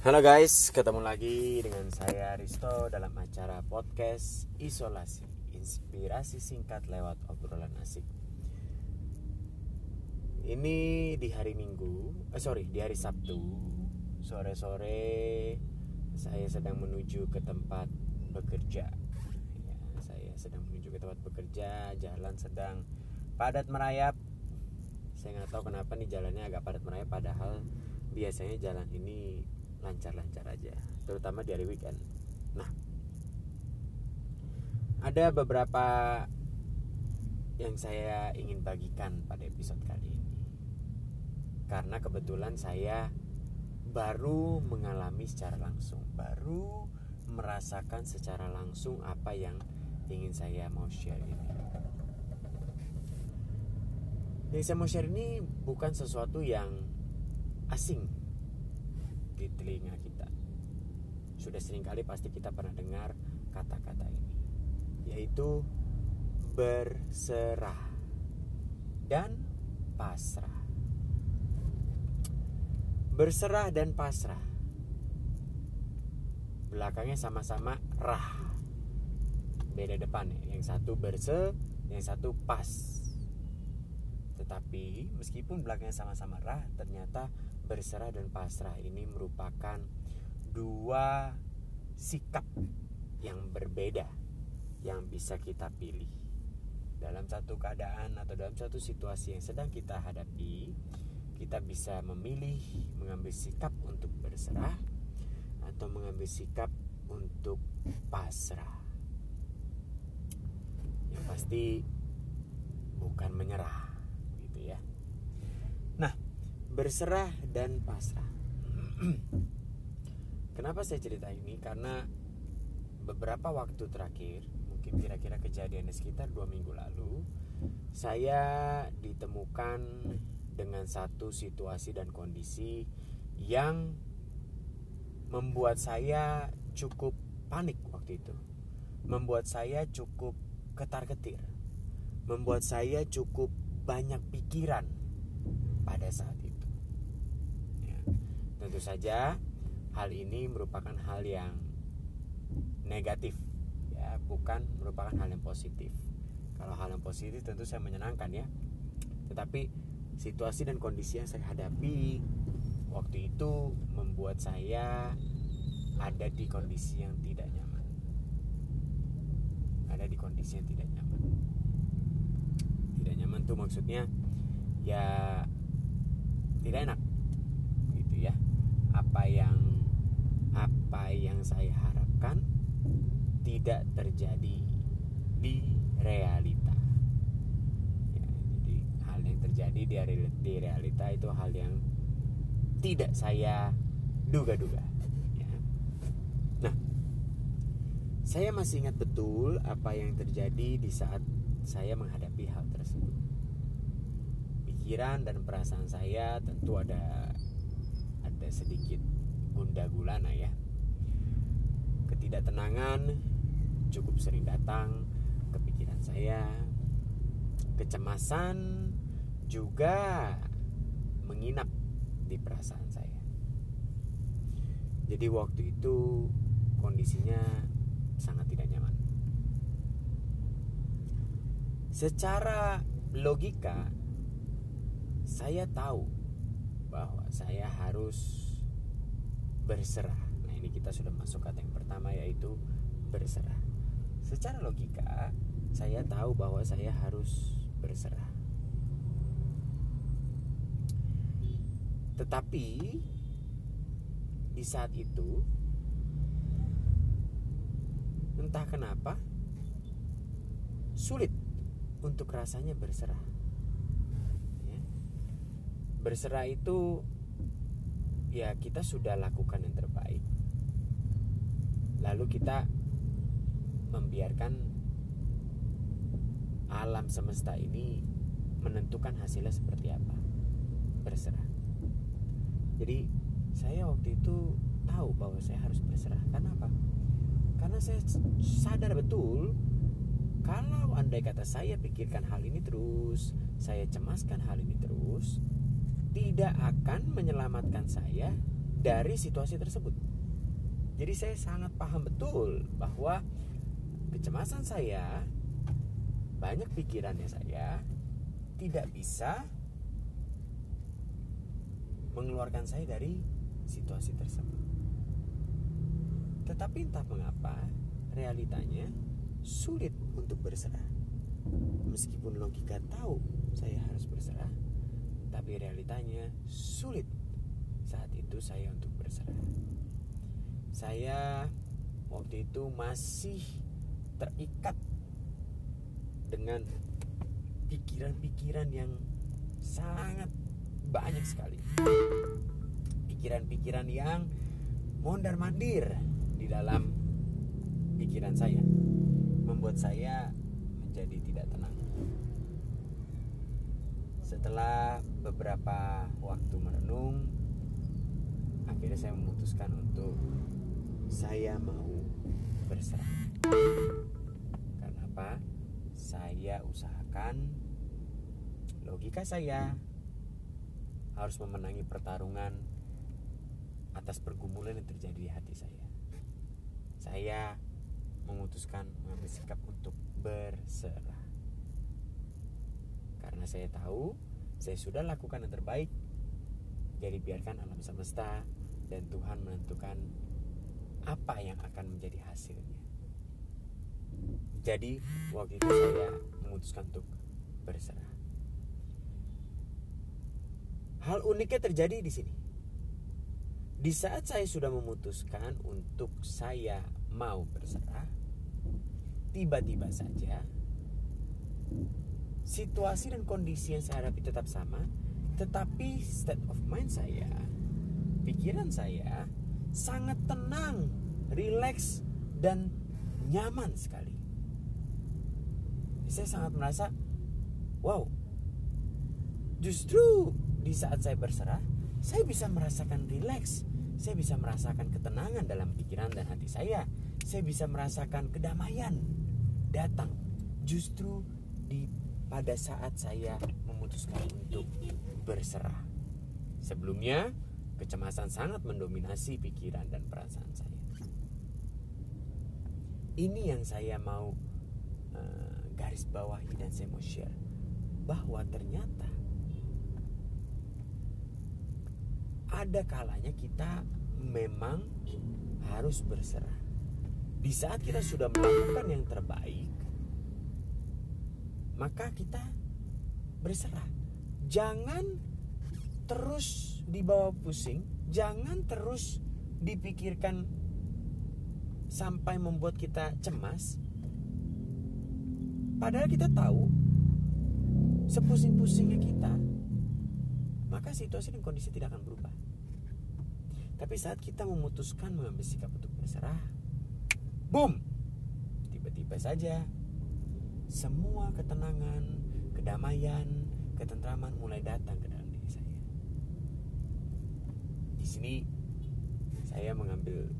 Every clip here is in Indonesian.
Halo guys, ketemu lagi dengan saya Risto dalam acara podcast Isolasi Inspirasi singkat lewat obrolan asik. Ini di hari Minggu, eh sorry di hari Sabtu Sore-sore saya sedang menuju ke tempat bekerja. Ya, Saya sedang menuju ke tempat bekerja, jalan sedang padat merayap. Saya nggak tahu kenapa nih jalannya agak padat merayap padahal biasanya jalan ini lancar-lancar aja terutama di hari weekend. Nah ada beberapa yang saya ingin bagikan pada episode kali ini. Karena kebetulan saya baru mengalami secara langsung baru merasakan secara langsung apa yang ingin saya mau share ini. Yang saya mau share ini bukan sesuatu yang asing di telinga kita. Sudah sering kali pasti kita pernah dengar kata-kata ini, yaitu berserah dan pasrah. Berserah dan pasrah. Belakangnya sama-sama rah. Beda depan ya. Yang satu berse, yang satu pas. Tetapi meskipun belakangnya sama-sama rah, ternyata berserah dan pasrah ini merupakan dua sikap yang berbeda yang bisa kita pilih. Dalam satu keadaan atau dalam satu situasi yang sedang kita hadapi kita bisa memilih mengambil sikap untuk berserah atau mengambil sikap untuk pasrah. Yang pasti bukan menyerah gitu ya. Nah berserah dan pasrah. Kenapa saya cerita ini? Karena beberapa waktu terakhir, mungkin kira-kira kejadian sekitar dua minggu lalu, saya ditemukan dengan satu situasi dan kondisi yang membuat saya cukup panik waktu itu, membuat saya cukup ketar-ketir, membuat saya cukup banyak pikiran pada saat. Tentu saja hal ini merupakan hal yang negatif ya, bukan merupakan hal yang positif. Kalau hal yang positif tentu saya menyenangkan ya. Tetapi situasi dan kondisi yang saya hadapi waktu itu membuat saya ada di kondisi yang tidak nyaman. Ada di kondisi yang tidak nyaman. Tidak nyaman tuh maksudnya ya tidak enak apa yang apa yang saya harapkan tidak terjadi di realita. Ya, jadi hal yang terjadi di, di realita itu hal yang tidak saya duga-duga. Ya. Nah, saya masih ingat betul apa yang terjadi di saat saya menghadapi hal tersebut. Pikiran dan perasaan saya tentu ada ada sedikit gunda gulana ya. Ketidaktenangan cukup sering datang ke pikiran saya kecemasan juga menginap di perasaan saya. Jadi waktu itu kondisinya sangat tidak nyaman. Secara logika saya tahu bahwa saya harus berserah. Nah, ini kita sudah masuk kata yang pertama yaitu berserah. Secara logika, saya tahu bahwa saya harus berserah. Tetapi di saat itu entah kenapa sulit untuk rasanya berserah berserah itu ya kita sudah lakukan yang terbaik. Lalu kita membiarkan alam semesta ini menentukan hasilnya seperti apa. Berserah. Jadi saya waktu itu tahu bahwa saya harus berserah. Karena apa? Karena saya sadar betul kalau andai kata saya pikirkan hal ini terus saya cemaskan hal ini terus tidak akan menyelamatkan saya dari situasi tersebut. Jadi saya sangat paham betul bahwa kecemasan saya, banyak pikirannya saya tidak bisa mengeluarkan saya dari situasi tersebut. Tetapi entah mengapa realitanya sulit untuk berserah. Meskipun logika tahu saya harus berserah, tapi realitanya sulit saat itu saya untuk berserah. Saya waktu itu masih terikat dengan pikiran-pikiran yang sangat banyak sekali. Pikiran-pikiran yang mondar mandir di dalam pikiran saya membuat saya menjadi tidak tenang. Setelah beberapa waktu merenung, akhirnya saya memutuskan untuk saya mau berserah. Karena apa? Saya usahakan logika saya harus memenangi pertarungan atas pergumulan yang terjadi di hati saya. Saya memutuskan mengambil sikap untuk berserah. Karena saya tahu saya sudah lakukan yang terbaik. Jadi biarkan alam semesta dan Tuhan menentukan apa yang akan menjadi hasilnya. Jadi waktu itu saya memutuskan untuk berserah. Hal uniknya terjadi di sini. Di saat saya sudah memutuskan untuk saya mau berserah, tiba-tiba saja situasi dan kondisi yang saya hadapi tetap sama, tetapi state of mind saya, pikiran saya sangat tenang, rileks dan nyaman sekali. Saya sangat merasa, wow, justru di saat saya berserah, saya bisa merasakan rileks, saya bisa merasakan ketenangan dalam pikiran dan hati saya, saya bisa merasakan kedamaian datang justru di pada saat saya memutuskan untuk berserah. Sebelumnya, kecemasan sangat mendominasi pikiran dan perasaan saya. Ini yang saya mau uh, garis bawahi dan saya mau share bahwa ternyata ada kalanya kita memang harus berserah. Di saat kita sudah melakukan yang terbaik, maka kita berserah. Jangan terus dibawa pusing, jangan terus dipikirkan sampai membuat kita cemas. Padahal kita tahu sepusing-pusingnya kita, maka situasi dan kondisi tidak akan berubah. Tapi saat kita memutuskan mengambil sikap untuk berserah, boom, tiba-tiba saja semua ketenangan, kedamaian, ketentraman mulai datang ke dalam diri saya. Di sini saya mengambil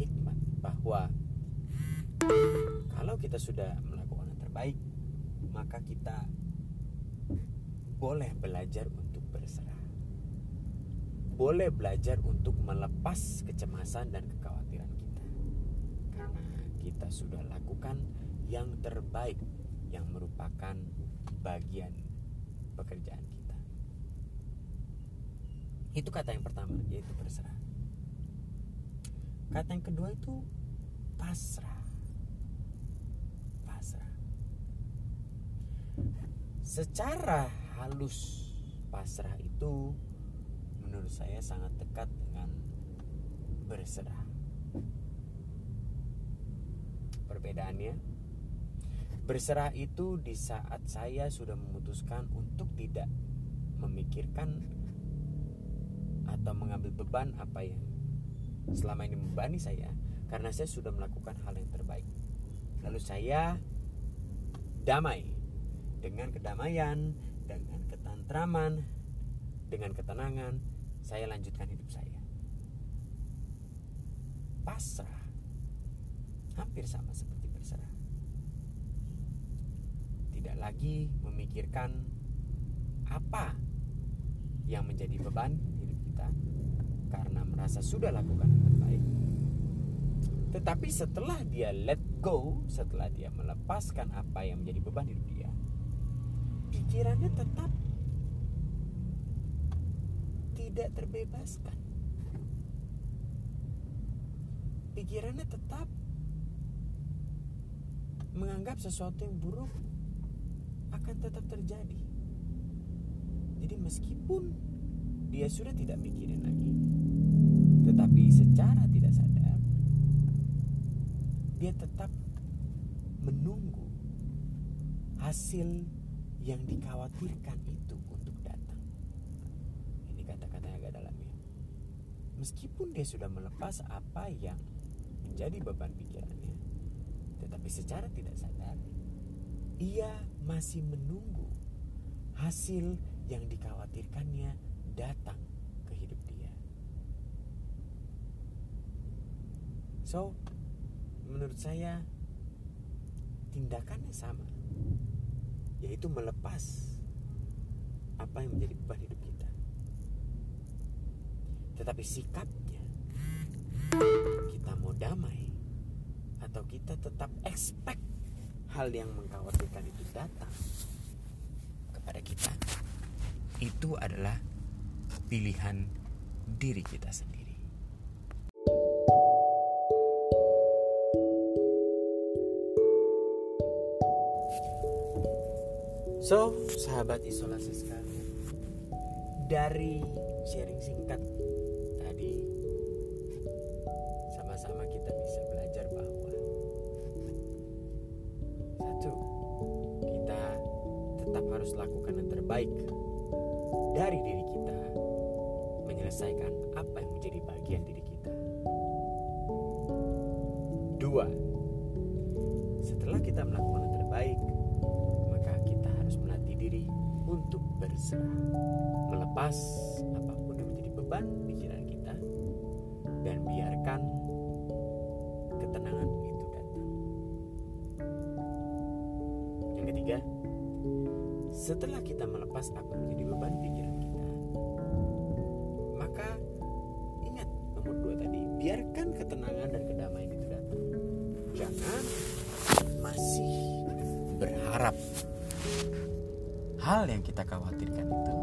hikmat bahwa kalau kita sudah melakukan yang terbaik, maka kita boleh belajar untuk berserah boleh belajar untuk melepas kecemasan dan kekhawatiran kita. Karena kita sudah lakukan yang terbaik yang merupakan bagian pekerjaan kita. Itu kata yang pertama, yaitu berserah. Kata yang kedua itu pasrah. Pasrah. Secara halus pasrah itu menurut saya sangat dekat dengan berserah. Perbedaannya, berserah itu di saat saya sudah memutuskan untuk tidak memikirkan atau mengambil beban apa yang selama ini membebani saya karena saya sudah melakukan hal yang terbaik. Lalu saya damai dengan kedamaian, dengan ketantraman, dengan ketenangan, saya lanjutkan hidup saya. Pasrah. Hampir sama seperti Tidak lagi memikirkan apa yang menjadi beban hidup kita karena merasa sudah lakukan yang terbaik. Tetapi setelah dia let go, setelah dia melepaskan apa yang menjadi beban hidup dia, pikirannya tetap tidak terbebaskan. Pikirannya tetap menganggap sesuatu yang buruk tetap terjadi. Jadi meskipun dia sudah tidak mikirin lagi, tetapi secara tidak sadar dia tetap menunggu hasil yang dikhawatirkan itu untuk datang. Ini kata-kata yang agak dalam ya. Meskipun dia sudah melepas apa yang menjadi beban pikirannya, tetapi secara tidak sadar ia masih menunggu hasil yang dikhawatirkannya datang ke hidup dia. So, menurut saya tindakannya sama, yaitu melepas apa yang menjadi beban hidup kita. Tetapi sikapnya, kita mau damai atau kita tetap expect hal yang mengkhawatirkan itu datang kepada kita, itu adalah pilihan diri kita sendiri. So, sahabat isolasi sekalian, dari sharing singkat lakukan yang terbaik dari diri kita, menyelesaikan apa yang menjadi bagian diri kita. Dua, setelah kita melakukan yang terbaik, maka kita harus melatih diri untuk berserah, melepas apa pun yang menjadi beban pikiran kita, dan biarkan ketenangan itu datang. Yang ketiga, setelah kita melepas apa menjadi beban pikiran kita, maka ingat nomor dua tadi, biarkan ketenangan dan kedamaian itu datang. Jangan masih berharap hal yang kita khawatirkan itu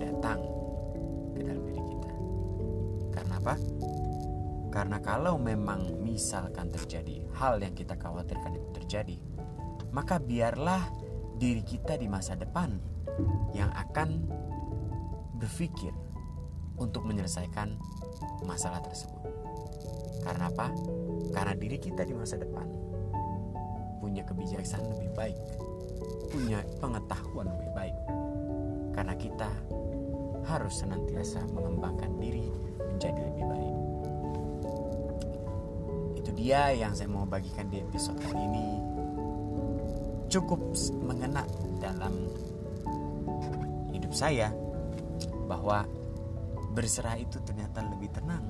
datang ke dalam diri kita. Karena apa? Karena kalau memang misalkan terjadi hal yang kita khawatirkan itu terjadi, maka biarlah diri kita di masa depan yang akan berpikir untuk menyelesaikan masalah tersebut. Karena apa? Karena diri kita di masa depan punya kebijaksanaan lebih baik, punya pengetahuan lebih baik. Karena kita harus senantiasa mengembangkan diri menjadi lebih baik. Itu dia yang saya mau bagikan di episode kali ini. Cukup mengena dalam hidup saya bahwa berserah itu ternyata lebih tenang.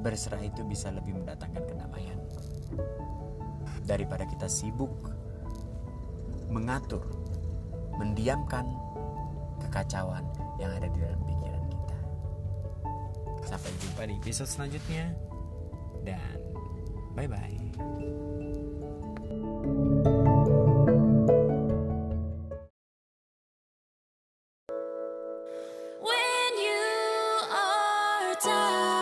Berserah itu bisa lebih mendatangkan kedamaian daripada kita sibuk mengatur, mendiamkan kekacauan yang ada di dalam pikiran kita. Sampai jumpa di episode selanjutnya, dan bye bye. time.